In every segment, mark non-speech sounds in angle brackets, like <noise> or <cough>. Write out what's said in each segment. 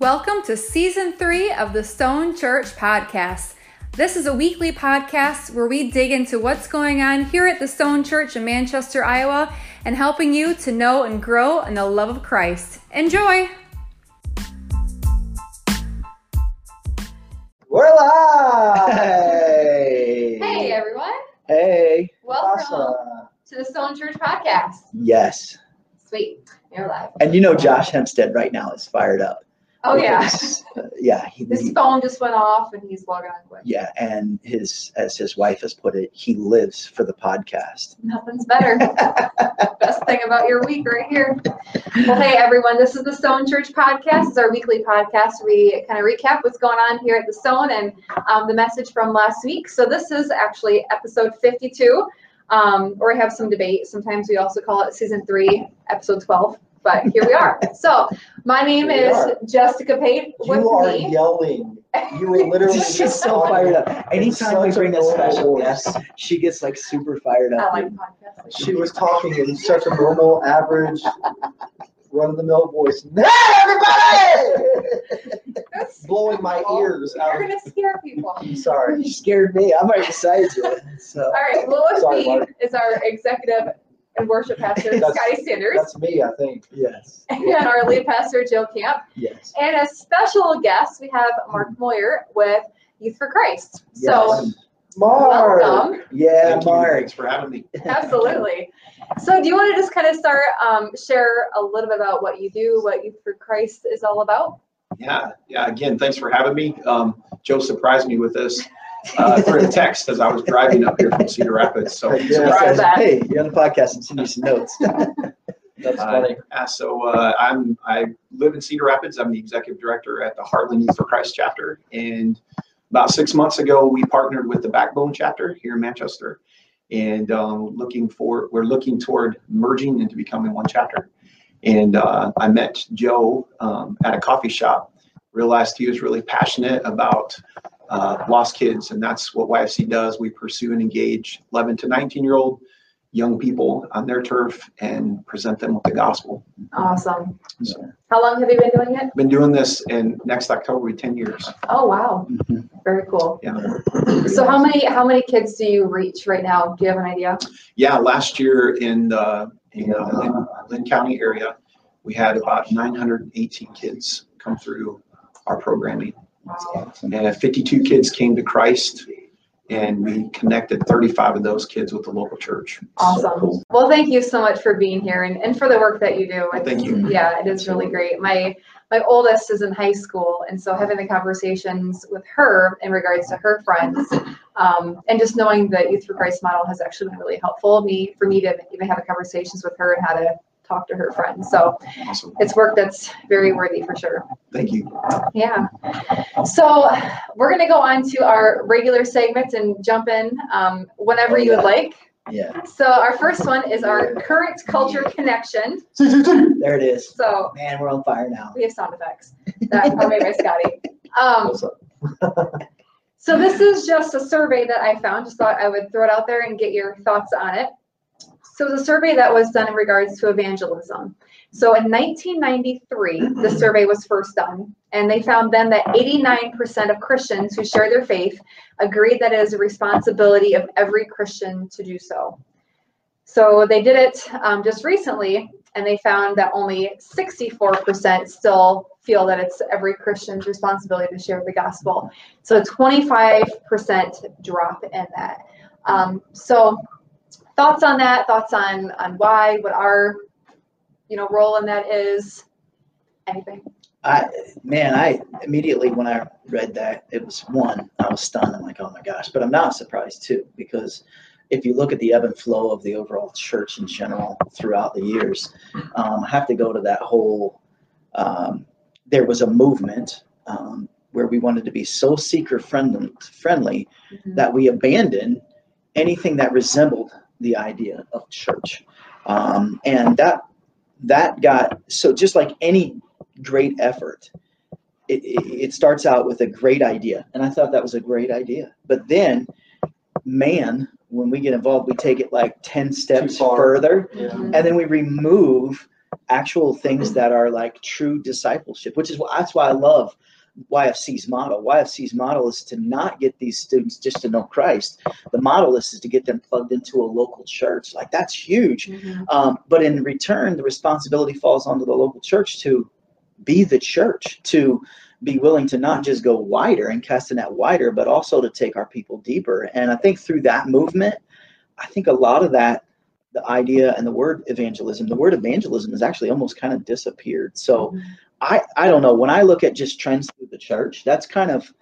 Welcome to season three of the Stone Church podcast. This is a weekly podcast where we dig into what's going on here at the Stone Church in Manchester, Iowa, and helping you to know and grow in the love of Christ. Enjoy! We're live! Hey, Hey everyone, Hey! welcome Awesome. to the Stone Church podcast. Yes. Sweet, you're live. And you know Josh Hempstead right now is fired up. Oh yeah, yeah. He, his he- phone just went off and he's logging on quick. yeah, and his as his wife has put it, he lives for the podcast. Nothing's better. <laughs> Best thing about your week right here. Well, hey everyone, this is the Stone Church podcast. It's our weekly podcast. We kind of recap what's going on here at the Stone and um, the message from last week. So this is actually episode 52, um, or we have some debate. Sometimes we also call it season three, episode 12. But here we are. <laughs> So my name Here is are. Jessica Pate. With You are me, yelling. You were <laughs> literally. She's just so fired up. Anytime we bring a special voice. guest, she gets like super fired I up. like. She was talking in such a normal, average, run-of-the-mill voice. Now, everybody! That's <laughs> blowing my ears out. You're gonna scare people. I'm sorry. You scared me. I'm right beside you. So All right, well, with Sorry, me Mark. is our executive and worship <laughs> pastor, That's- Scotty Sanders, That's me, I think. yes, <laughs> and our lead pastor, Jill Camp. yes. And a special guest, we have Mark Moyer with Youth for Christ. So, Yes. Mark. welcome. Yeah, Thank you. Mark. Thanks for having me. <laughs> Absolutely. So, do you want to just kind of start, um, share a little bit about what you do, what Youth for Christ is all about? Yeah, yeah. Again, thanks for having me. Um, Joe surprised me with this uh, through a text as I was driving up here from Cedar Rapids. So, Yeah. Surprise says, hey, you're on the podcast and send you some notes. <laughs> That's uh, funny. uh, so uh, I'm I live in Cedar Rapids. I'm the executive director at the Heartland Youth for Christ chapter. And about six months ago, we partnered with the Backbone chapter here in Manchester, and um, looking for we're looking toward merging into becoming one chapter. And uh, I met Joe um, at a coffee shop. Realized he was really passionate about uh, lost kids, and that's what YFC does. We pursue and engage 11 to 19 year old young people on their turf and present them with the gospel. Awesome. So, How long have you been doing it? been doing this, and next October will be 10 years. Oh, wow. Mhm. Very cool. Yeah. So, how many how many kids do you reach right now? Do you have an idea? Yeah, last year in the in the Linn, Linn County area, we had about 918 kids come through our programming. And 52 kids came to Christ, and we connected 35 of those kids with the local church. Awesome. Well, thank you so much for being here and, and for the work that you do. It's- thank you. Yeah, it is really great. My my oldest is in high school, and so having the conversations with her in regards to her friends, um, and just knowing the Youth for Christ model has actually been really helpful me for me to even have conversations with her and how to talk to her friends. So Awesome. it's work that's very worthy for sure. Thank you. Yeah. So we're gonna go on to our regular segments and jump in um, whenever you would like. Yeah, So our first one is our current culture connection. there it is. So Man, we're on fire now. we have sound effects that are made by Scotty. Um, so this is just a survey that I found. Just thought I would throw it out there and get your thoughts on it. So it's a survey that was done in regards to evangelism. So in 1993, the survey was first done, and they found then that 89% of Christians who share their faith agreed that it is a responsibility of every Christian to do so. So they did it um, just recently, and they found that only 64% still feel that it's every Christian's responsibility to share the gospel. So a 25% drop in that. Um, so thoughts on that? Thoughts on on why? What our you know role in that is? Anything? I man, I immediately when I read that, it was one, I was stunned. I'm like, oh my gosh. But I'm not surprised too, because if you look at the ebb and flow of the overall church in general throughout the years, um, I have to go to that whole. Um, there was a movement um, where we wanted to be so seeker friendly, friendly that we abandoned anything that resembled the idea of church, um, and that that got so just like any great effort. It, it, it starts out with a great idea, and I thought that was a great idea. But then, man, when we get involved, we take it like ten steps further, Yeah. and then we remove actual things that are like true discipleship, which is why that's why I love YFC's model. YFC's model is to not get these students just to know Christ. The model is, is to get them plugged into a local church. Like that's huge. Mhm. Um, but in return, the responsibility falls onto the local church to be the church, to be willing to not just go wider and cast a net wider, but also to take our people deeper. And I think through that movement, I think a lot of that, the idea and the word evangelism, the word evangelism has actually almost kind of disappeared. So I, I don't know. When I look at just trends through the church, that's kind of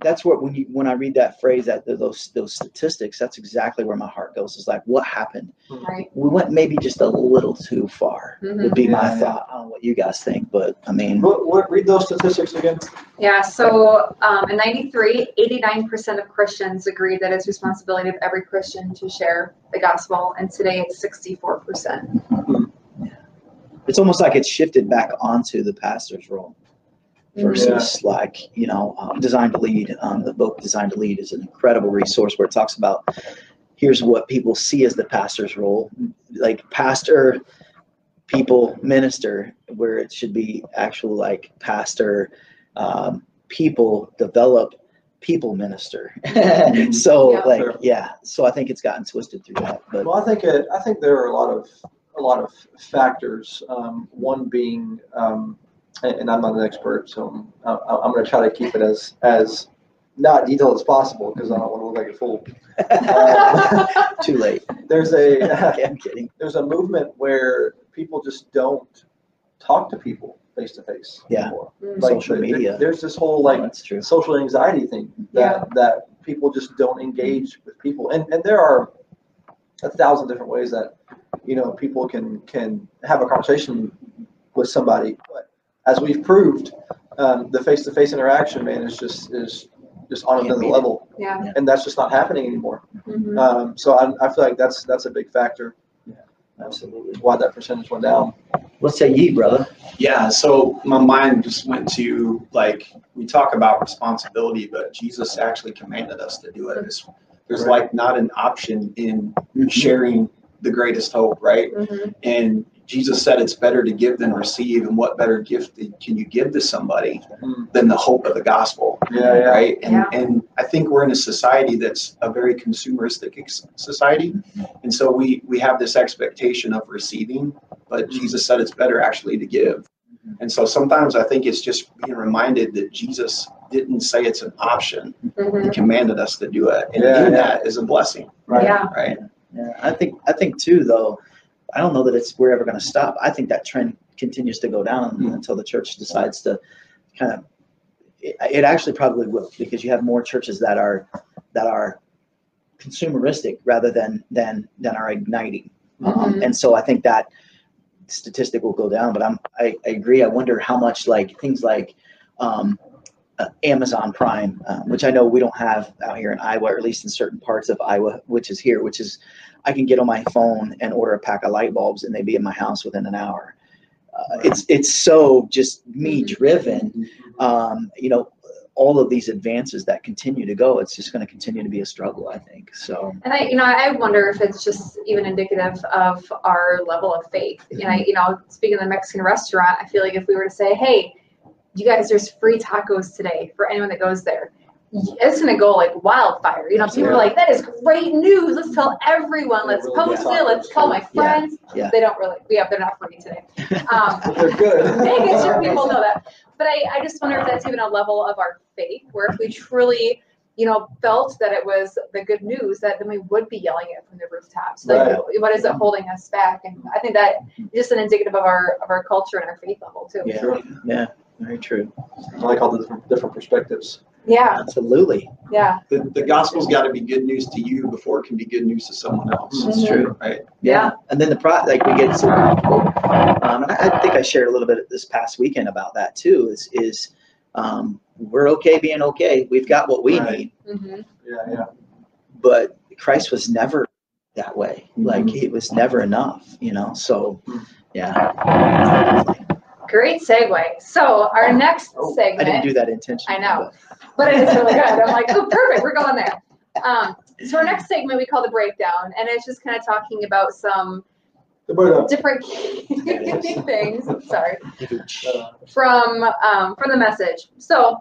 that's what when you when I read that phrase that those those statistics, that's exactly where my heart goes. Is like what happened Right. we went maybe just a little too far would be my Mhm. thought I don't know what you guys think but i mean What, what, read those statistics again. Yeah, so um, in 93, 89% of Christians agreed that it's responsibility of every Christian to share the gospel, and today it's 64%. It's almost like it's shifted back onto the pastor's role versus like you know um, designed to lead. Um, the book designed to lead is an incredible resource where it talks about here's what people see as the pastor's role. Like pastor people minister where it should be actual like pastor um, people develop people minister. <laughs> So Yeah. like yeah. So i think it's gotten twisted through that but Well, I think it, I think there are a lot of a lot of factors. Um, one being, um, and, and I'm not an expert, so I'm, I'm going to try to keep it as as not detailed as possible because I don't want to look like a fool. Uh, <laughs> too late there's a <laughs> okay, i'm kidding there's a movement where people just don't talk to people face to face Yeah. anymore. Mm. Like, Social there- media. There's this whole like that's true social anxiety thing that that people just don't engage with people and and there are a thousand different ways that you know people can can have a conversation with somebody. But as we've proved um, the face-to-face interaction man is just is just on another level. Yeah. and that's just not happening anymore. Mhm. um, so I, I feel like that's that's a big factor. Yeah, absolutely. Why that percentage went down. What say ye brother? Yeah, so my mind just went to like we talk about responsibility, but Jesus actually commanded us to do it. It's- There's like not an option in sharing the greatest hope, right? Mhm. And Jesus said it's better to give than receive, and what better gift can you give to somebody Mm. than the hope of the gospel? yeah yeah right? And, Yeah. and I think we're in a society that's a very consumeristic ex- society. And so we, we have this expectation of receiving, but Jesus said it's better actually to give. And so sometimes I think it's just being reminded that Jesus didn't say it's an option. He Mhm. commanded us to do it. And Yeah, doing yeah. that is a blessing, right Yeah. right? Yeah, I think I think too though. I don't know that it's we're ever going to stop. I think that trend continues to go down Mhm. until the church decides to kind of. It, it actually probably will because you have more churches that are that are consumeristic rather than than than are igniting. Um, Mhm. and so I think that statistic will go down. But I'm I, I agree. I wonder how much like things like um, uh, Amazon Prime, uh, which I know we don't have out here in Iowa, or at least in certain parts of Iowa, which is here, which is I can get on my phone and order a pack of light bulbs and they'd be in my house within an hour. Uh, it's it's so just me Mhm. driven. Um, you know, all of these advances that continue to go, it's just going to continue to be a struggle. I think so. And I, you know, I wonder if it's just even indicative of our level of faith. You know, you know, speaking of the Mexican restaurant, I feel like if we were to say, "Hey, you guys, there's free tacos today for anyone that goes there," it's gonna go like wildfire. You know, people are like, "That is great news! Let's tell everyone. Let's Really post it. Let's tell my tacos. Yeah. friends." Yeah. They don't really. Yeah, they're not free today. <laughs> Um, they're good <laughs> making sure people know that. But I, I just wonder if that's even a level of our faith where if we truly, you know, felt that it was the good news, that then we would be yelling it from the rooftops. Like, Right. what is it holding us back? And I think that is just an indicative of our of our culture and our faith level too. Yeah, Sure. yeah, very true. I like all the different, different perspectives Yeah, Absolutely, yeah, The, the gospel's got to be good news to you before it can be good news to someone else, that's Mhm. true. right? Yeah. And then the pro, like we get to, um, and I, I think I shared a little bit this past weekend about that too. Is is um, we're okay being okay. We've got what we Right. need, hmm yeah yeah but Christ was never that way. Mhm. Like it was never enough, you know. So, Mhm. yeah. Great segue. So our next Oh, I didn't do that intentionally. I know. but it is really good. I'm like, <laughs> oh, perfect. We're going there. Um, so our next segment we call the breakdown, and it's just kind of talking about some different There it is. things. Sorry. <laughs> from um, from the message. So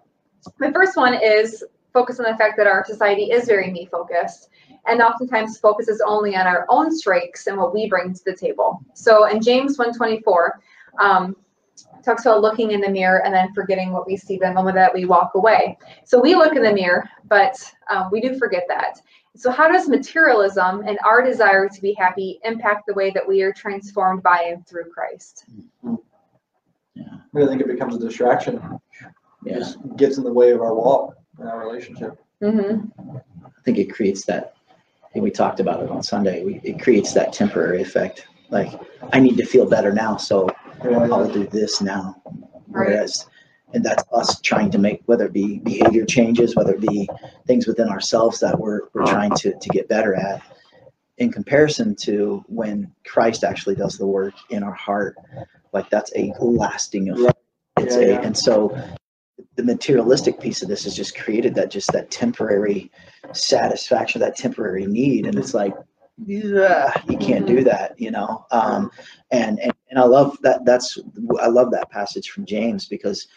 my first one is focus on the fact that our society is very me focused and oftentimes focuses only on our own strengths and what we bring to the table. So in James 124, um, talks about looking in the mirror and then forgetting what we see the moment that we walk away. So we look in the mirror, but um, we do forget that. So how does materialism and our desire to be happy impact the way that we are transformed by and through Christ? Yeah. I think it becomes a distraction. Yeah, Just gets in the way of our walk and our relationship. Mm-hmm. I think it creates that, and we talked about it on Sunday, we, it creates that temporary effect. Like, I need to feel better now, so I'll do this now. Whereas, and that's us trying to make, whether it be behavior changes, whether it be things within ourselves that we're, we're trying to, to get better at. In comparison to when Christ actually does the work in our heart, like that's a lasting effect. It's Yeah, a, yeah. and so the materialistic piece of this has just created that, just that temporary satisfaction, that temporary need. And it's like, yeah, you can't do that, you know? Um, and, and, and I love that, that's, I love that passage from James because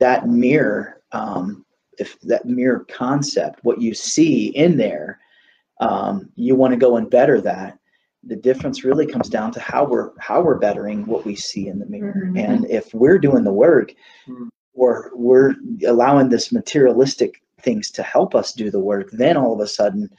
that mirror, um, if that mirror concept, what you see in there, um, you want to go and better that. The difference really comes down to how we're how we're bettering what we see in the mirror. Mhm. And if we're doing the work, Mhm. or we're allowing this materialistic things to help us do the work, then all of a sudden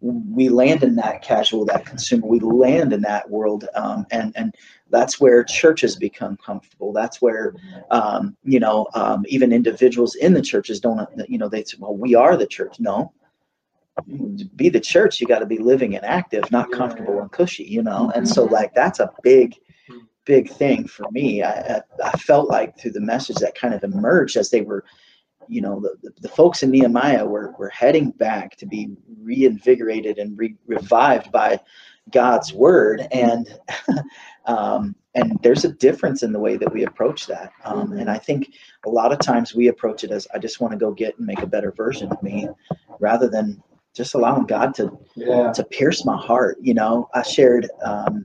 we land in that casual, that consumer. We land in that world, um, and and that's where churches become comfortable. That's where um, you know um, even individuals in the churches don't. You know they say, well, we are the church. No, to be the church, you got to be living and active, not comfortable and cushy. You know, and so Mhm. like that's a big Mhm. big thing for me. I, I felt like through the message that kind of emerged as they were, you know, the, the, the folks in Nehemiah were, were heading back to be reinvigorated and re- revived by God's word. And, <laughs> um, and there's a difference in the way that we approach that. Um, and I think a lot of times we approach it as, I just want to go get and make a better version of me rather than just allowing God to Yeah. to pierce my heart. You know, I shared um,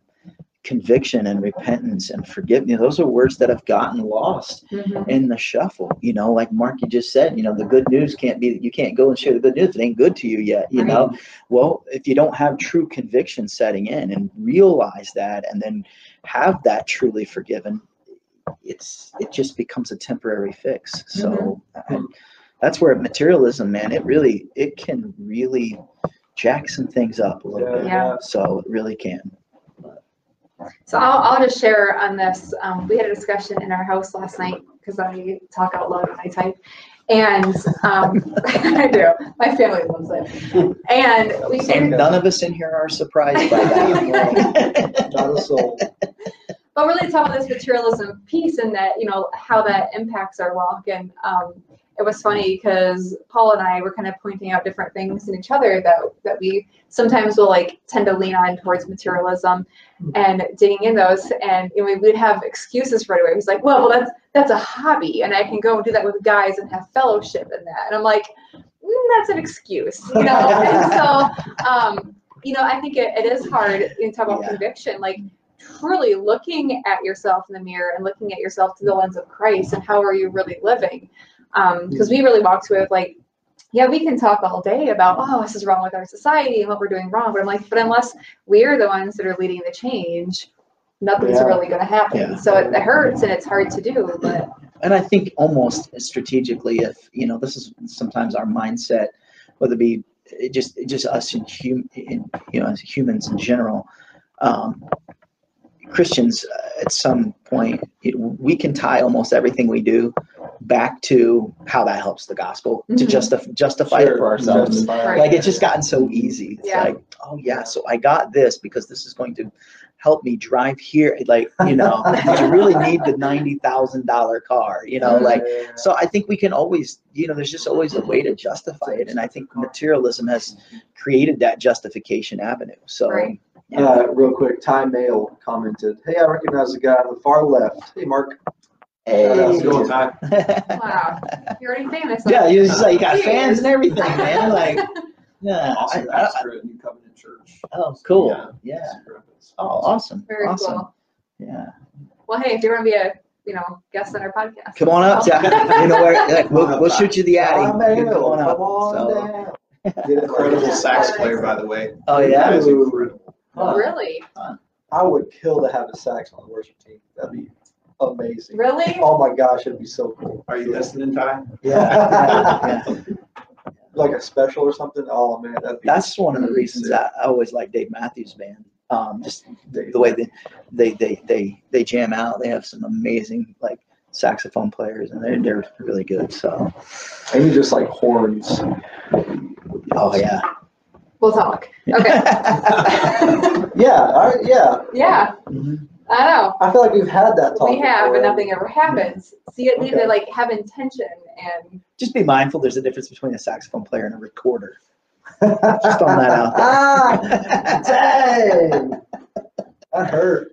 conviction and repentance and forgiveness. Those are words that have gotten lost Mm-hmm. in the shuffle. You know, like Mark, you just said, you know, the good news can't be, you can't go and share the good news. It ain't good to you yet, you know? Well, if you don't have true conviction setting in and realize that and then have that truly forgiven, it's, it just becomes a temporary fix. So and that's where materialism, man, it really, it can really jack some things up a little bit. Yeah. So it really can. So I'll, I'll just share on this. Um, we had a discussion in our house last night because I talk out loud when I type. And um, <laughs> I do. My family loves it. And we And none of us in here are surprised by that. <laughs> Not a soul. but really talk about this materialism piece and that, you know, how that impacts our walk. And um, it was funny because Paul and I were kind of pointing out different things in each other that, that we sometimes will like tend to lean on towards materialism and digging in those. And you know, we would have excuses right away. He's like, well, well, that's, that's a hobby and I can go and do that with guys and have fellowship in that. And I'm like, "Mm, that's an excuse, you know? <laughs> and so, um, you know, I think it, it is hard in talk about Yeah. conviction, like truly looking at yourself in the mirror and looking at yourself through the lens of Christ and how are you really living? Um, because we really walked with like, yeah, we can talk all day about, oh, this is wrong with our society and what we're doing wrong. But I'm like, but unless we're the ones that are leading the change, nothing's Yeah. really going to happen. Yeah. So it, it hurts and it's hard to do, but And I think almost strategically, if, you know, this is sometimes our mindset, whether it be just, just us in hum, in, you know, as humans in general. Um, Christians, uh, at some point, it, we can tie almost everything we do back to how that helps the gospel to Mhm. justify justify it for ourselves. justify. Right. Like it's just gotten so easy. It's Yeah. like, oh yeah, so I got this because this is going to help me drive here. Like, you know, <laughs> you really need the ninety thousand dollar car? You know, like so I think we can always, you know, there's just always a way to justify it. And I think materialism has created that justification avenue. So Right. Yeah. Uh, real quick, Ty Mail commented, "Hey, I recognize the guy on the far left. Hey, Mark. Hey. How's it Going going, <laughs> time. wow, you're already famous. yeah, you just like you got fans and everything, <laughs> man. Like, yeah, Awesome I- I- pastor at New Covenant. Church. Oh, cool. Yeah. Yeah. Cedar Oh, awesome. Very awesome. cool. Yeah. Well, hey, if you want to be a, you know, guest on our podcast. Come on up. Yeah. <laughs> You know where? Like, we'll, we'll shoot you the addy. You man, Come on up. come on So- down. Get it Incredible sax player, by the way. Oh yeah. is incredible. Huh. Really? I would kill to have a sax on the worship team. That'd be amazing. Really? Oh my gosh, it'd be so cool. Are you listening, Ty? Yeah. <laughs> Like a special or something. Oh man, that'd be. That's one of the reasons I, I always like Dave Matthews Band. Um, just the, the way they, they they they they jam out. They have some amazing like saxophone players, and they're they're really good. So, And you just like horns. oh yeah. We'll talk. Okay. <laughs> Yeah, I, yeah. yeah, Mhm. I know. I feel like we've had that talk. We have, before. but nothing ever happens. So you need to Okay. like have intention and Just be mindful. There's a difference between a saxophone player and a recorder. Just throwing that out there. Ah, dang. <laughs> That hurt.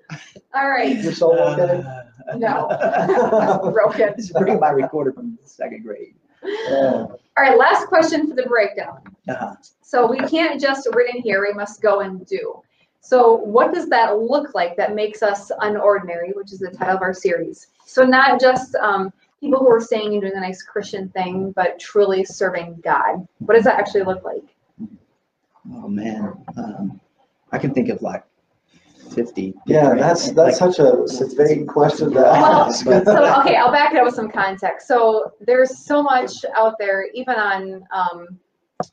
all right. Your soul okay? Uh, No. <laughs> Broken. Just bring my recorder from second grade. Yeah. All right, last question for the breakdown. Uh-huh. So we can't just read in here, we must go and do. So what does that look like that makes us unordinary, which is the title of our series? So not just um, people who are saying and doing a nice Christian thing, but truly serving God. What does that actually look like? Oh man, um, I can think of like fifty. Yeah, that's that's such a vague question to <laughs> Well, ask. So, okay, I'll back it up with some context. So there's so much out there, even on, um,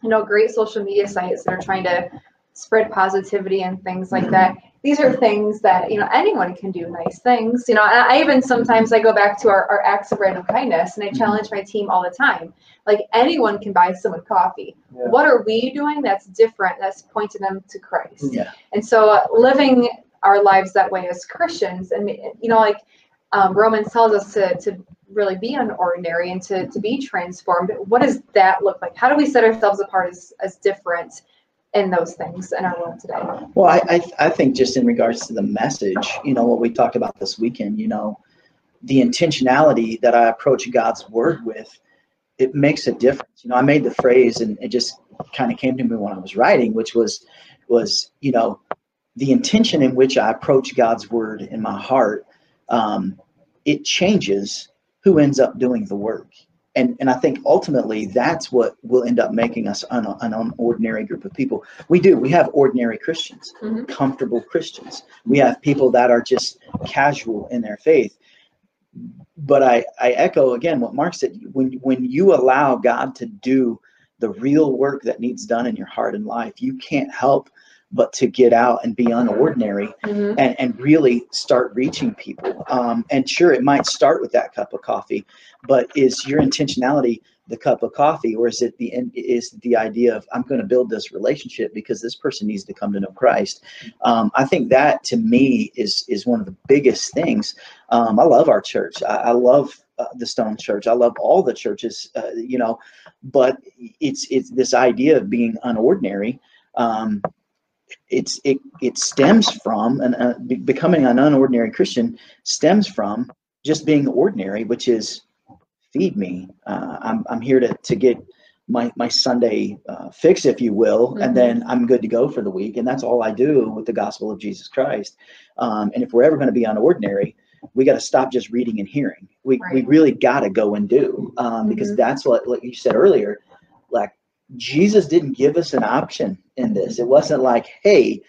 you know, great social media sites that are trying to spread positivity and things like that. These are things that, you know, anyone can do nice things. You know, and I even sometimes I go back to our, our acts of random kindness and I challenge my team all the time. Like anyone can buy someone coffee. Yeah. What are we doing that's different that's pointing them to Christ? Yeah. And so uh, living our lives that way as Christians, and you know, like um, Romans tells us to, to really be unordinary and to, to be transformed. What does that look like? How do we set ourselves apart as, as different in those things in our world today? Well, I, I, I think just in regards to the message, you know, what we talked about this weekend, you know, the intentionality that I approach God's word with, it makes a difference. You know, I made the phrase and it just kind of came to me when I was writing, which was, was, you know, the intention in which I approach God's word in my heart, um, it changes who ends up doing the work. And, and I think ultimately that's what will end up making us an, an unordinary group of people. We do. We have ordinary Christians, Mhm. comfortable Christians. We have people that are just casual in their faith. But I, I echo again what Mark said. When when you allow God to do the real work that needs done in your heart and life, you can't help but to get out and be unordinary Mhm. and, and really start reaching people. Um, and sure, it might start with that cup of coffee, but is your intentionality the cup of coffee, or is it the is the idea of I'm going to build this relationship because this person needs to come to know Christ? Um, I think that to me is is one of the biggest things. Um, I love our church. I, I love uh, the Stone Church. I love all the churches, uh, you know, but it's it's this idea of being unordinary. Um, it's it it stems from and uh, be, becoming an unordinary Christian stems from just being ordinary, which is feed me. Uh, I'm I'm here to to get my my Sunday uh, fix, if you will, Mhm. and then I'm good to go for the week, and that's all I do with the gospel of Jesus Christ. Um, and if we're ever going to be unordinary, we got to stop just reading and hearing. We we really got to go and do um, because Mhm. that's what like you said earlier, like Jesus didn't give us an option in this. It wasn't like, hey,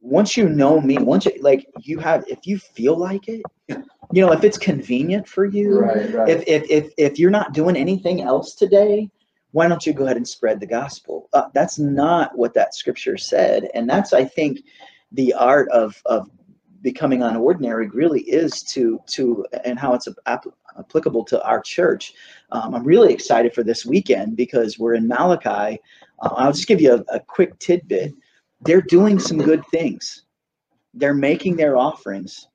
once you know me, once you like you have if you feel like it, you know, if it's convenient for you, Right, right. if if if if you're not doing anything else today, why don't you go ahead and spread the gospel? Uh, that's not what that scripture said, and that's I think the art of of becoming unordinary really is to to and how it's applicable to our church. Um, I'm really excited for this weekend because we're in Malachi. Uh, I'll just give you a, a quick tidbit. They're doing some good things. They're making their offerings.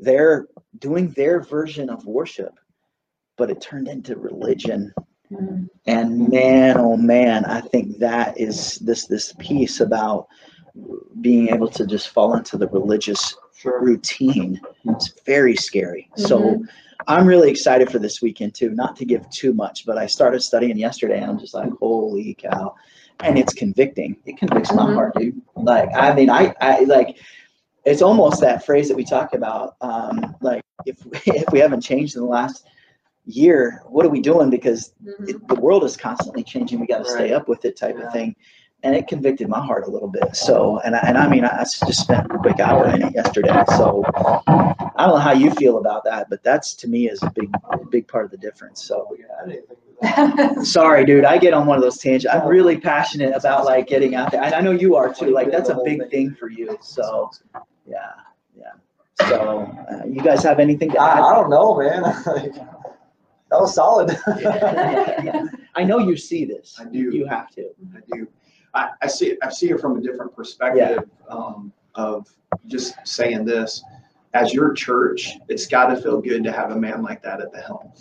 They're doing their version of worship, but it turned into religion. And man, oh man, I think that is this this piece about being able to just fall into the religious Sure. routine. It's very scary. So Mhm. I'm really excited for this weekend too. Not to give too much, but I started studying yesterday and I'm just like, holy cow. and it's convicting. It convicts my Mhm. heart, dude. Like, I mean, I, I like, it's almost that phrase that we talk about. Um, like, if <laughs> if we haven't changed in the last year, what are we doing? Because Mhm. it, the world is constantly changing. We got to stay up with it, type Yeah. of thing. And it convicted my heart a little bit. So, and I, and I mean, I just spent a quick hour in it yesterday. So, I don't know how you feel about that, but that's to me is a big, big part of the difference. So, We can add anything to that. <laughs> sorry, dude, I get on one of those tangents. I'm really passionate about like getting out there, and I know you are too. Like that's a big thing for you. So, yeah, yeah. So, uh, you guys have anything to I, I don't know, man. <laughs> Like, that was solid. <laughs> I know you see this. I do. You have to. I do. I, I see it, I see it from a different perspective, um, of just saying this. As your church, it's gotta feel good to have a man like that at the helm.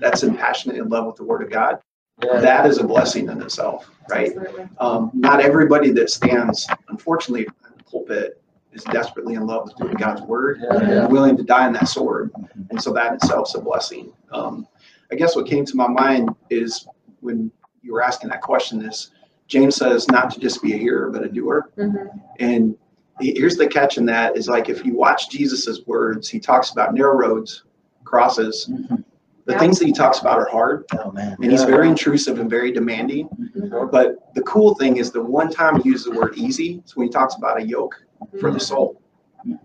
That's impassionate in love with the word of God. Yeah. That is a blessing in itself, right? Um, not everybody that stands, unfortunately, in the pulpit is desperately in love with doing God's word Yeah, and willing to die on that sword. And so that itself is a blessing. Um, I guess what came to my mind is when you were asking that question is James says not to just be a hearer, but a doer. Mhm. And here's the catch in that is like if you watch Jesus's words, he talks about narrow roads, crosses. Mhm. The Yeah. things that he talks about are hard, Oh man. and he's Yeah. very intrusive and very demanding. Mhm. But the cool thing is the one time he uses the word easy is when he talks about a yoke for the soul,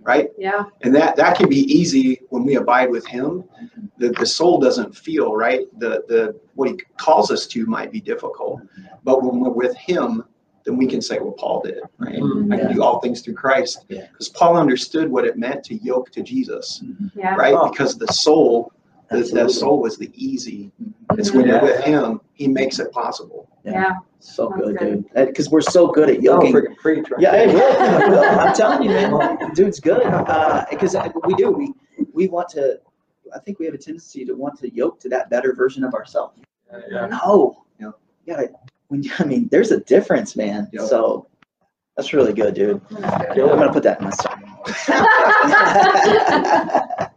right? Yeah. And that that can be easy when we abide with him. The the soul doesn't feel right. The the what he calls us to might be difficult, but when we're with him, then we can say what Paul did, right? Mhm. I can do all things through Christ. Yeah. Because Paul understood what it meant to yoke to Jesus, Yeah. right? Oh. Because the soul, the, the soul was the easy. Mhm. It's when you're with him, he makes it possible. Yeah. So good, good. dude. Because we're so good at Y'all yoking. freaking preach right Yeah, there. it will. I'm telling you, man. Dude's good. Because we do. We we want to. I think we have a tendency to want to yoke to that better version of ourselves. Yeah, yeah. No. Yeah. You gotta. When I mean, there's a difference, man. Yeah. So that's really good, dude. That's I'm gonna put that in my sermon. <laughs> <laughs>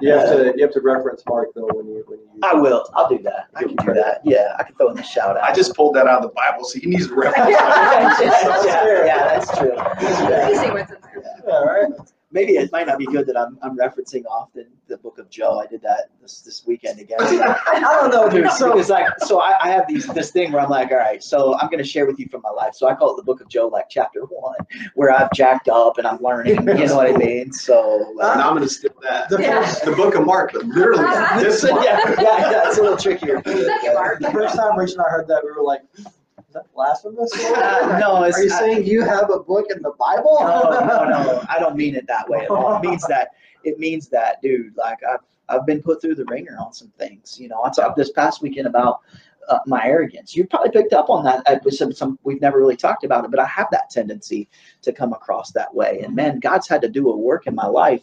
You have to, you have to reference Mark though when you, when you. I will. I'll do that. I can do that. Yeah, I can throw in the shout out. I just pulled that out of the Bible, so he needs to reference. yeah, yeah, that's true. You see what's. Yeah, right. Maybe it might not be good that I'm, I'm referencing often the book of Joe. I did that this, this weekend again. I don't know, <laughs> Dude, dude. so So, it's like, so I, I have these, this thing where I'm like, all right, so I'm going to share with you from my life. So I call it the book of Joe, like chapter one, where I've jacked up and I'm learning, you know what I mean? So, And I'm gonna steal that. the Yeah. first, The book of Mark, but literally <laughs> this yeah, one. yeah, yeah, it's a little trickier. Second the first time Rich and I heard that, we were like, is that blasphemous? Uh, <laughs> no, it's, Are you I- saying you have a book in the Bible? no, no, no, I don't mean it that way at all. It means that, it means that, dude, like I've, I've been put through the ringer on some things. You know, I talked this past weekend about uh, my arrogance. You probably picked up on that. Uh, some, some, we've never really talked about it, but I have that tendency to come across that way. And man, God's had to do a work in my life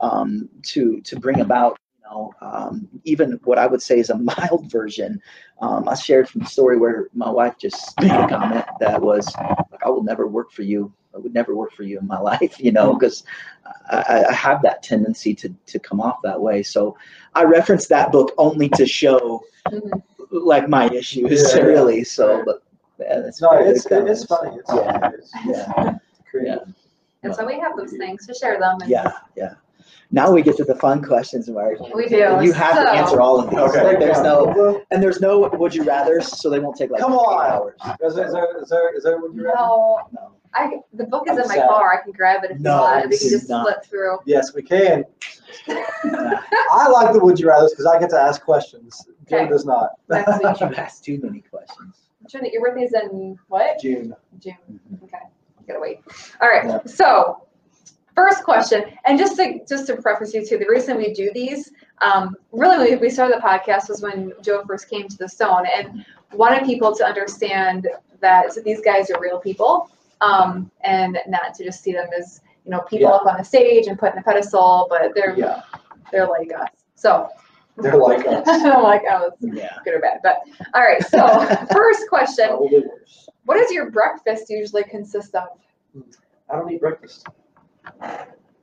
um, to to bring about, know, um, even what I would say is a <laughs> mild version. Um, I shared from the story where my wife just made a comment that was like, "I will never work for you. I would never work for you in my <laughs> life," you know, because I, I have that tendency to to come off that way. So I reference that book only to show Mhm. like my issues, Yeah, yeah. really. So, but yeah, that's No, very it's, good it's comments. funny. It's, Yeah. it's Yeah. And so we have those things to share them. and- Yeah, yeah. Now we get to the fun questions, Mary. We do. You have to answer all of these. Okay. There's no and there's no would you rather's, so they won't take like Come on. hours. Is there, is there, is there, is there what you read? No, No. I, the book is I'm in my sad. car. I can grab it if you want. We can just not. flip through. Yes, we can. <laughs> I like the would you rather's because I get to ask questions. Jim Okay. does not. Next <laughs> week. You ask too many questions. Trinity, your birthday's in what? June. June. Mm-hmm. Okay, gotta wait. All right, Yeah. so first question, and just to just to preface you too, the reason we do these, um, really when we- we started the podcast was when Joe first came to the Stone and wanted people to understand that these guys are real people, um, and not to just see them as you know people Yeah. up on the stage and put in a pedestal, but they're Yeah, they're like us. So they're like us. <laughs> Like, it's Yeah. good or bad, but all right. So <laughs> first question. What does your breakfast usually consist of? I don't eat breakfast.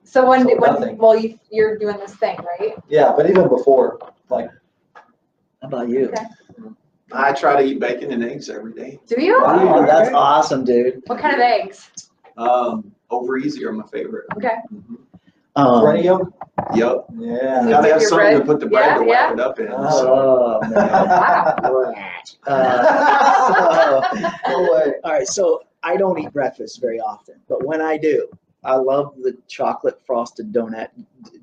So when, So when nothing. well, you, you're doing this thing, right? Yeah, but even before, like, How about you? Okay. I try to eat bacon and eggs every day. Do you? Wow, that's awesome, dude. What kind of eggs? Um, over easy are my favorite. Okay. Um, Runny yolk? Yep. Yeah. You Gotta dip have your something to bread- put the bread to yeah, wrap it up in. <laughs> Uh, so. oh man. Uh, so- No way. all right, so I don't eat breakfast very often, but when I do, I love the chocolate frosted donut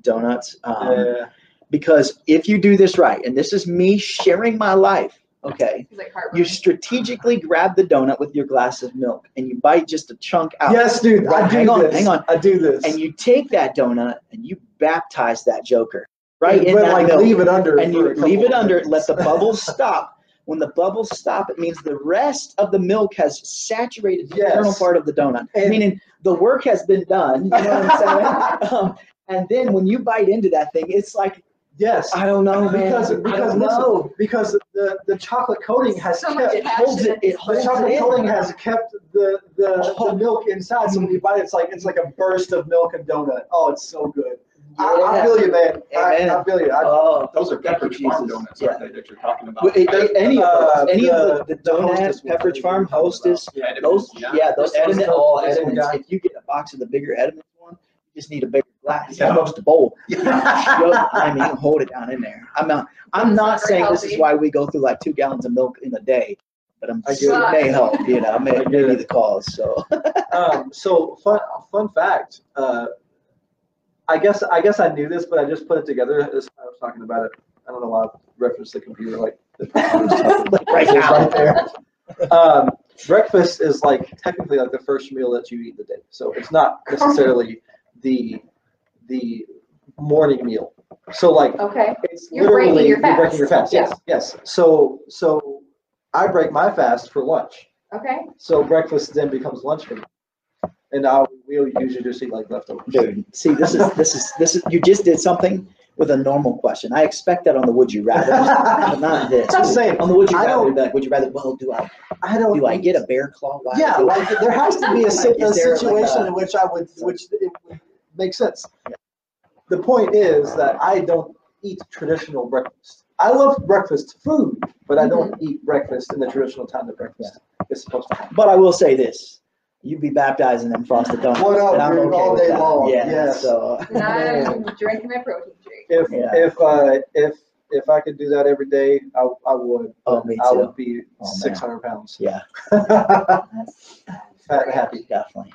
donuts. Um, Yeah. Because if you do this right, and this is me sharing my life, okay, like you strategically grab the donut with your glass of milk and you bite just a chunk out. Yes, dude. I Right, do hang on, this. hang on. I do this. And you take that donut and you baptize that joker right in but that like milk. leave it under. and you leave it of under, minutes. let the bubbles <laughs> stop. When the bubbles stop, it means the rest of the milk has saturated the Yes. kernel part of the donut, And- meaning the work has been done. You know what I'm saying? <laughs> um, and then when you bite into that thing, it's like Yes. I don't know, man. Because I because don't listen, know. because the, the chocolate coating has So much kept holds it. It the chocolate it in. coating has kept the, the, the milk inside. So when you bite it, it's like it's like a burst of milk and donut. Oh, it's so good. I, I feel you, man. I, Amen. I feel you. I, Oh, Those are thank you, Pepperidge Farm Jesus. donuts, Yeah. that you're talking about? Well, it- it- any of Uh, those, any the- of the, the the donuts, Pepperidge Farm, I think you're talking Hostess, Yeah, those, yeah. yeah, those This one's all this one If you get a box of the bigger Entenmann one, you just need a bigger glass, Yeah. almost a bowl. Yo, I mean, hold it down in there. I'm not, I'm not not very saying this is why we go through like two gallons of milk in a day, but I'm, I it may help, you know, may, I get maybe it. the cause, so. <laughs> um, so fun fun fact. Uh, I guess I guess I knew this, but I just put it together as I was talking about it. I don't know why I referenced the computer like Like <laughs> right now. right <laughs> there. Um, breakfast is like technically like the first meal that you eat the day, so it's not necessarily the the morning meal. So like Okay. it's You're breaking literally your you're breaking your fast. fast. Yes, yes. So so I break my fast for lunch. Okay. So breakfast then becomes lunch for me. And I we'll usually just eat like leftovers. Dude, see, this is, this is, this is, you just did something with a normal question. I expect that on the would you rather, but <laughs> not this. I'm saying, On the would you I rather, like, would you rather, well, do I, I don't. do I get a bear claw? Yeah, like there has to be a, <laughs> a there, like, situation a- in which I would, which it would make sense. The point is that I don't eat traditional breakfast. I love breakfast food, but I don't Mm-hmm. eat breakfast in the traditional time that breakfast is supposed to happen. But I will say this, you'd be baptizing them frosted donuts. What up, I'm dude? okay All day long, Yeah, yes. so. And <laughs> I'm drinking my protein shake. If Yeah. if uh, if if I could do that every day, I, I would. Oh, but me I would be Oh, six hundred pounds. Yeah, <laughs> Fat and happy. <laughs> definitely.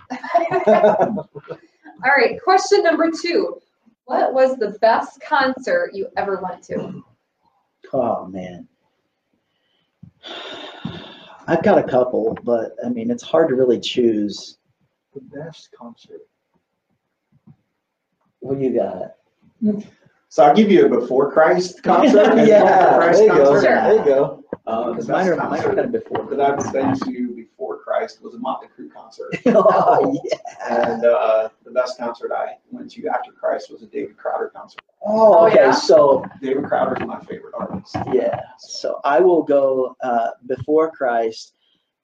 All right. Question number two. What was the best concert you ever went to? Oh, man. I've got a couple, but I mean, it's hard to really choose. The best concert. What do you got? So I'll give you a before Christ concert. and <laughs> a Yeah, after Christ there you go. There you go. Uh, the Because mine are, concert kind of before. that I've been to Christ was a Motley Crue concert. <laughs> Oh, yeah. And uh, the best concert I went to after Christ was a David Crowder concert. Oh, Oh, okay, yeah? so, David Crowder is my favorite artist. yeah, so I will go, uh, before Christ,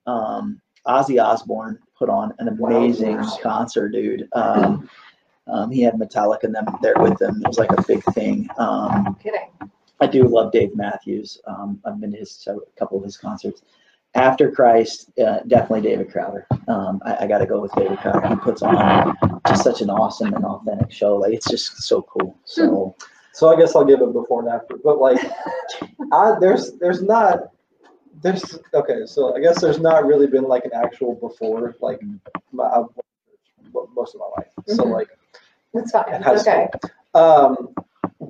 um, Ozzy Osbourne put on an amazing Wowzers. concert, dude. Um, um, he had Metallica and them there with him. It was like a big thing. Um, I'm kidding. I do love Dave Matthews. Um, I've been to his a couple of his concerts. After Christ, uh, definitely David Crowder. Um, I, I got to go with David Crowder. He puts on just such an awesome and authentic show. Like it's just so cool. So So I guess I'll give it before and after. But like, <laughs> I there's there's not there's okay. So I guess there's not really been like an actual before like my, I've went to church most of my life. So Mhm. like That's fine. in high okay. school. Um,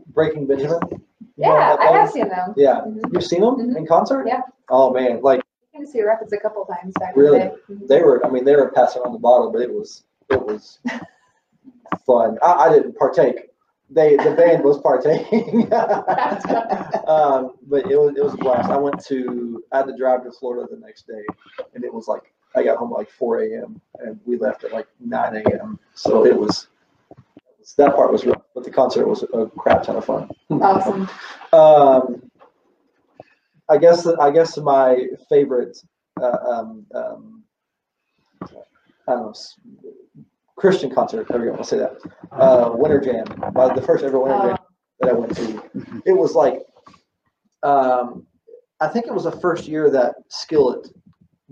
Breaking Benjamin. You know Yeah, that I band? have seen them. Yeah, Mhm. you've seen them Mhm. in concert? Yeah. Oh man, like I've been to see Rapids a couple times back Really? in the day. Mhm. they were. I mean, they were passing on the bottle, but it was it was <laughs> fun. I, I didn't partake. They the band was partaking. <laughs> um, but it was it was a blast. I went to I had to drive to Florida the next day, and it was like I got home at like 4 a.m. and we left at like 9 a.m. So it was that part was rough, but the concert was a crap ton of fun. Awesome. <laughs> Um, I guess I guess my favorite uh, um, um, I don't know Christian concert. There we go. I'll say that. Uh, Winter Jam. Uh, the first ever Winter Jam that I went to. It was like um, I think it was the first year that Skillet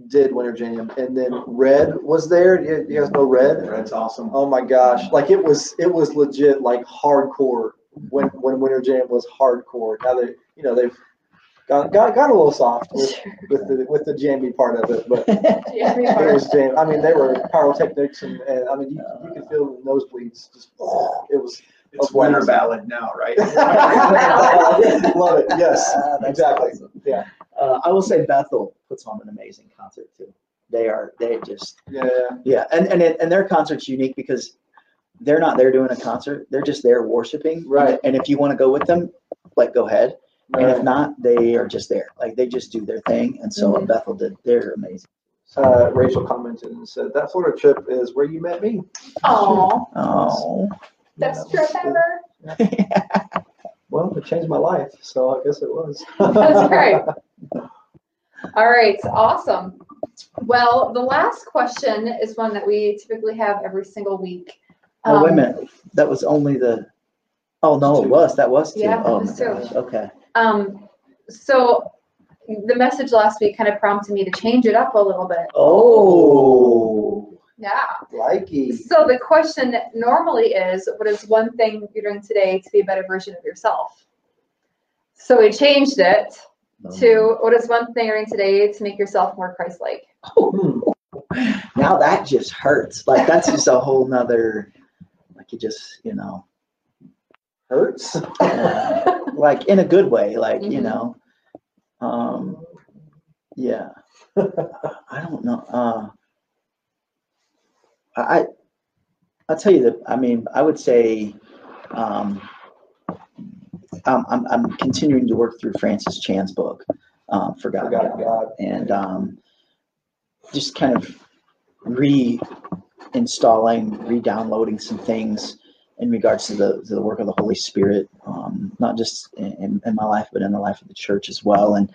did Winter Jam, and then Red was there. You, you guys know Red? Red's awesome. Oh my gosh! Like it was, it was legit like hardcore when when Winter Jam was hardcore. Now they, you know, they've got got, got a little soft <laughs> with, with the with the jammy part of it, but <laughs> Yeah, we it was jam. I mean, they were pyrotechnics, and, and I mean, you, you could feel the nosebleeds. Just <sighs> it was. It's winter ballad now, right? <laughs> Love it. Yes, that's exactly. awesome. Yeah. Uh, I will say Bethel puts on an amazing concert too. They are, they just, Yeah. yeah, and, and, it- and their concert's unique because they're not there doing a concert. They're just there worshiping. Right. And if you want to go with them, like, go ahead. And if not, they are just there. Like, they just do their thing. And so Mhm. Bethel did, they're amazing. Uh, Rachel commented and said that Florida trip is where you met me. Aw, Oh. best trip ever. Well, it changed my life, so I guess it was. <laughs> That's right. All right, awesome. Well, the last question is one that we typically have every single week. Oh, wait a Um, minute. That was only the, oh, no, it was, that was two. Yeah, it Oh, was my two. gosh. Okay. Um, so the message last week kind of prompted me to change it up a little bit. Oh. Yeah. Likey. So the question normally is, what is one thing you're doing today to be a better version of yourself? So we changed it to, what is one thing you're doing today to make yourself more Christ-like? Hmm. now that just hurts. Like that's just a whole nother, like you just, you know, Hurts. uh, <laughs> like in a good way, like, you Mhm. know, um, yeah, <laughs> I don't know. Uh, I, I'll tell you that, I mean, I would say, um, I'm, I'm, I'm continuing to work through Francis Chan's book, um, Forgotten Forgotten God God. and um, just kind of reinstalling, re-downloading some things in regards to the, to the work of the Holy Spirit, um, not just in, in my life, but in the life of the church as well. And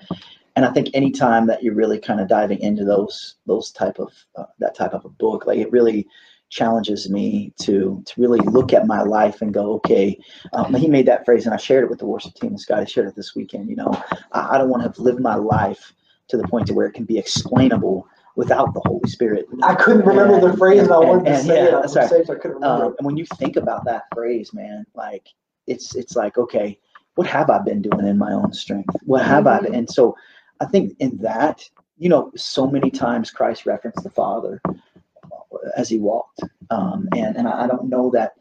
and I think anytime that you're really kind of diving into those those type of uh, that type of a book, like it really challenges me to to really look at my life and go, okay. Um, he made that phrase, and I shared it with the worship team. Scott, I shared it this weekend. You know, I, I don't want to have lived my life to the point to where it can be explainable without the Holy Spirit. I couldn't remember the phrase and I wanted to And- say and- it. yeah, I that's was safe, I couldn't remember. Um, and when you think about that phrase, man, like it's it's like, okay, what have I been doing in my own strength? What have I been? And so I think in that, you know, so many times Christ referenced the Father as he walked. Um, and, and I don't know that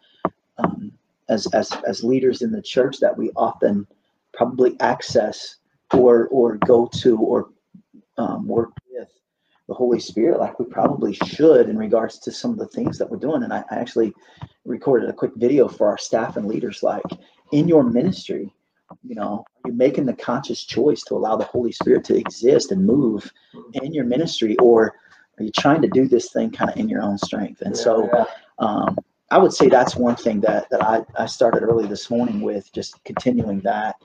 um, as, as, as leaders in the church that we often probably access or, or go to or um, work the Holy Spirit like we probably should in regards to some of the things that we're doing. And I, I actually recorded a quick video for our staff and leaders like in your ministry, you know, you're making the conscious choice to allow the Holy Spirit to exist and move in your ministry, or are you trying to do this thing kind of in your own strength? And so Yeah. um, I would say that's one thing that, that I, I started early this morning with, just continuing that.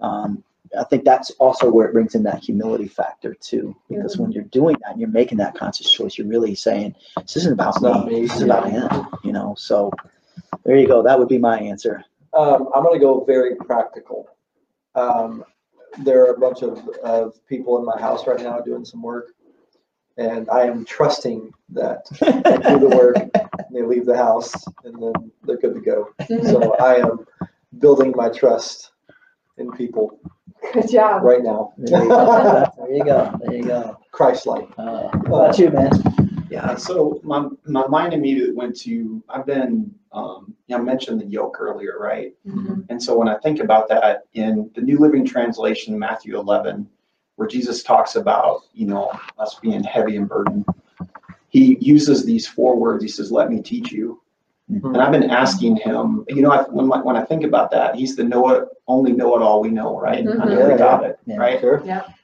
Um, I think that's also where it brings in that humility factor too, because when you're doing that and you're making that conscious choice, you're really saying, this isn't about It's me, me, this is about him, you know? So there you go. That would be my answer. Um, I'm gonna go very practical. Um, there are a bunch of, of people in my house right now doing some work. And I am trusting that <laughs> they do the work, and they leave the house, and then they're good to go. So I am building my trust in people Good job. right now. There you go. There you go. There you go. Christ-like. Uh, what about you, man? Yeah, so my, my mind immediately went to, I've been, um, you know, I mentioned the yoke earlier, right? Mhm. And so when I think about that in the New Living Translation, Matthew 11, where Jesus talks about, you know, us being heavy and burdened, he uses these four words. He says, let me teach you. And I've been asking him, you know, I- when, I- when I think about that, he's the know it, only know it all we know, right? Mhm. I know we Yeah, got it, yeah. right? Sure.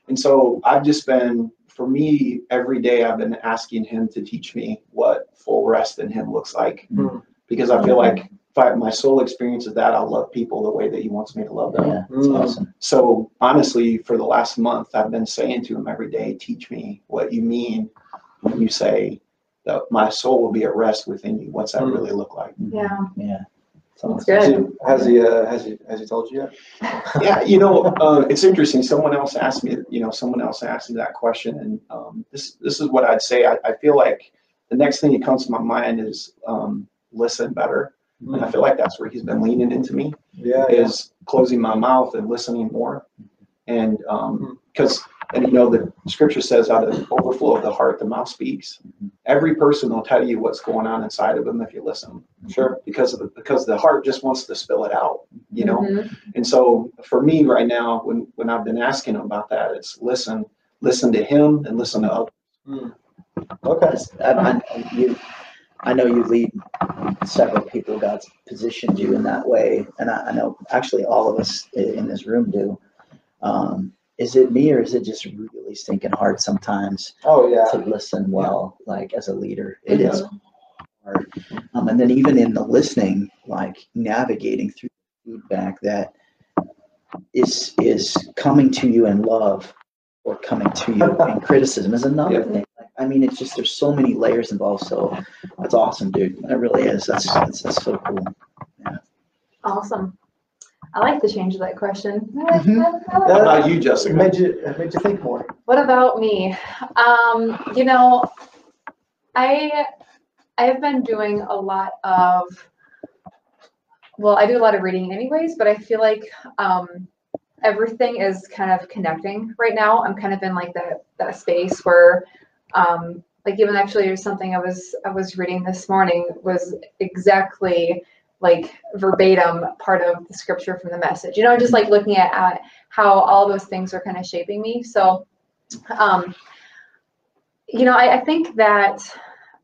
And so I've just been, for me, every day I've been asking him to teach me what full rest in him looks like. Mm. Because I feel like if I, my soul experiences that, I'll love people the way that he wants me to love them. Yeah, that's Mm. awesome. So honestly, for the last month, I've been saying to him every day, teach me what you mean when you say that my soul will be at rest within you. What's that Mm. really look like? Yeah. Yeah. It's That's awesome. Has good. he, has he, uh, has he, has he told you yet? <laughs> Yeah, you know, uh, it's interesting. Someone else asked me, you know, someone else asked me that question, and um, this this is what I'd say. I, I feel like the next thing that comes to my mind is um, listen better, and I feel like that's where he's been leaning into me Yeah, yeah. is closing my mouth and listening more, and because and you know the scripture says out of the overflow of the heart the mouth speaks. Every person will tell you what's going on inside of them if you listen, Sure. because of the, because the heart just wants to spill it out, you know. Mhm. And so for me right now, when, when I've been asking him about that, it's listen, listen to him and listen to others. Okay. I, I, you, I know you lead several people. God's positioned you in that way, and I, I know actually all of us in this room do. Um, is it me or is it just really stinking hard sometimes Oh, yeah. to listen well, like as a leader? It is hard. Um, and then even in the listening, like navigating through feedback that is is coming to you in love or coming to you in <laughs> criticism is another Yeah. thing. Like, I mean, it's just there's so many layers involved. So that's awesome, dude. That really is. That's that's, that's so cool. Awesome. I like the change of that question. Mhm. How about you, It Jessica? made you, it made you think more. What about me? Um, you know, I I've been doing a lot of well, I do a lot of reading anyways, but I feel like um everything is kind of connecting right now. I'm kind of in like that that space where um like even actually there's something I was I was reading this morning was exactly like verbatim part of the scripture from the message. You know, just like looking at, at how all those things are kind of shaping me. So um, you know, I, I think that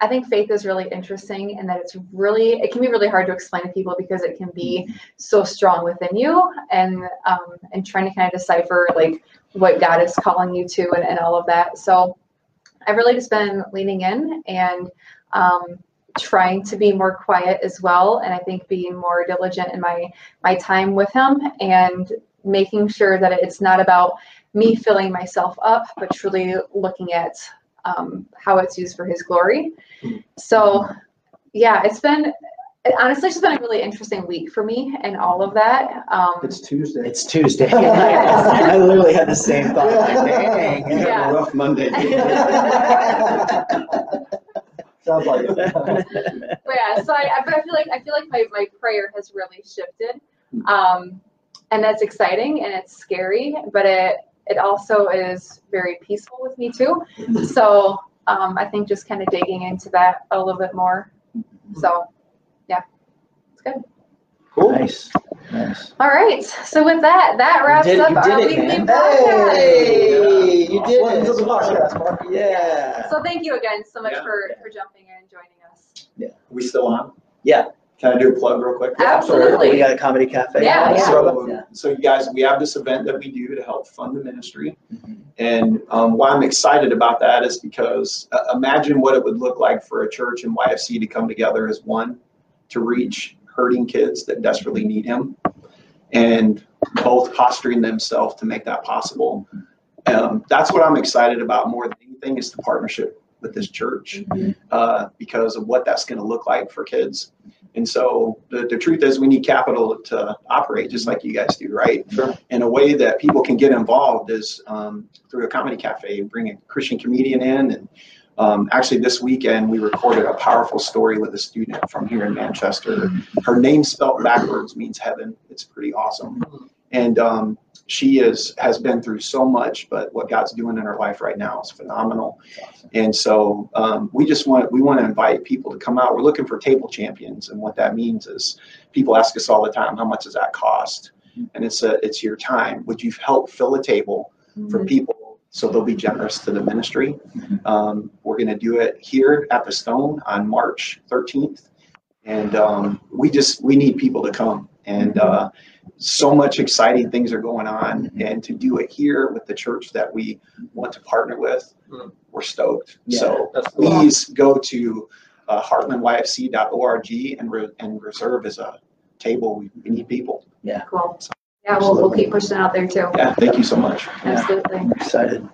I think faith is really interesting and that it's really it can be really hard to explain to people because it can be so strong within you and um, and trying to kind of decipher like what God is calling you to and, and all of that. So I've really just been leaning in and um, trying to be more quiet as well and I think being more diligent in my my time with him and making sure that it's not about me filling myself up, but truly looking at um, how it's used for His glory. So, yeah, it's been honestly, it's been a really interesting week for me and all of that. Um, It's Tuesday. It's Tuesday. <laughs> I literally had the same thought. Like, dang. You have Yeah. a rough Monday. <laughs> Sounds like it. <laughs> but yeah, so I, I- feel like I feel like my, my prayer has really shifted, um, and that's exciting and it's scary, but it it also is very peaceful with me too. So um, I think just kind of digging into that a little bit more. So yeah, it's good. Cool. Nice, nice. All right. So with that, that wraps did- up our it, weekly man. podcast. Hey, you did Welcome to the it. podcast, Mark. Yeah. So thank you again so much Yeah. for for jumping in and joining us. Yeah. We still on? Yeah. Can I do a plug real quick? Absolutely. We got a comedy cafe. Yeah, yeah. So, Yeah. so you guys, we have this event that we do to help fund the ministry. Mhm. And um, why I'm excited about that is because uh, imagine what it would look like for a church and YFC to come together as one to reach hurting kids that desperately need Him, and both posturing themselves to make that possible. Um, that's what I'm excited about more than anything is the partnership with this church uh, because of what that's going to look like for kids. And so the, the truth is we need capital to operate just like you guys do, right? Sure. And a way that people can get involved is um, through a comedy cafe, bring a Christian comedian in. And um, actually this weekend, we recorded a powerful story with a student from here in Manchester. Her name spelled backwards means heaven. It's pretty awesome. And um, she is, has been through so much, but what God's doing in her life right now is phenomenal. And so um, we just want we want to invite people to come out. We're looking for table champions, and what that means is people ask us all the time, how much does that cost? And it's a it's your time. Would you help fill a table for people so they'll be generous to the ministry? Um, we're going to do it here at the Stone on March 13th, and um, we just we need people to come. And uh, so much exciting things are going on, and to do it here with the church that we want to partner with, Mm. we're stoked. Yeah. So cool. please go to uh, heartlandyfc.org and, re- and reserve as a table. We, we need people. Yeah. Cool. Yeah, we'll, we'll keep pushing it out there too. Yeah, thank you so much. Absolutely. I'm excited.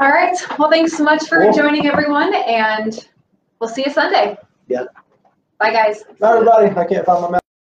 All right. Well, thanks so much for Cool. joining everyone and we'll see you Sunday. Yeah. Bye guys. Bye, everybody. I can't find my mouse.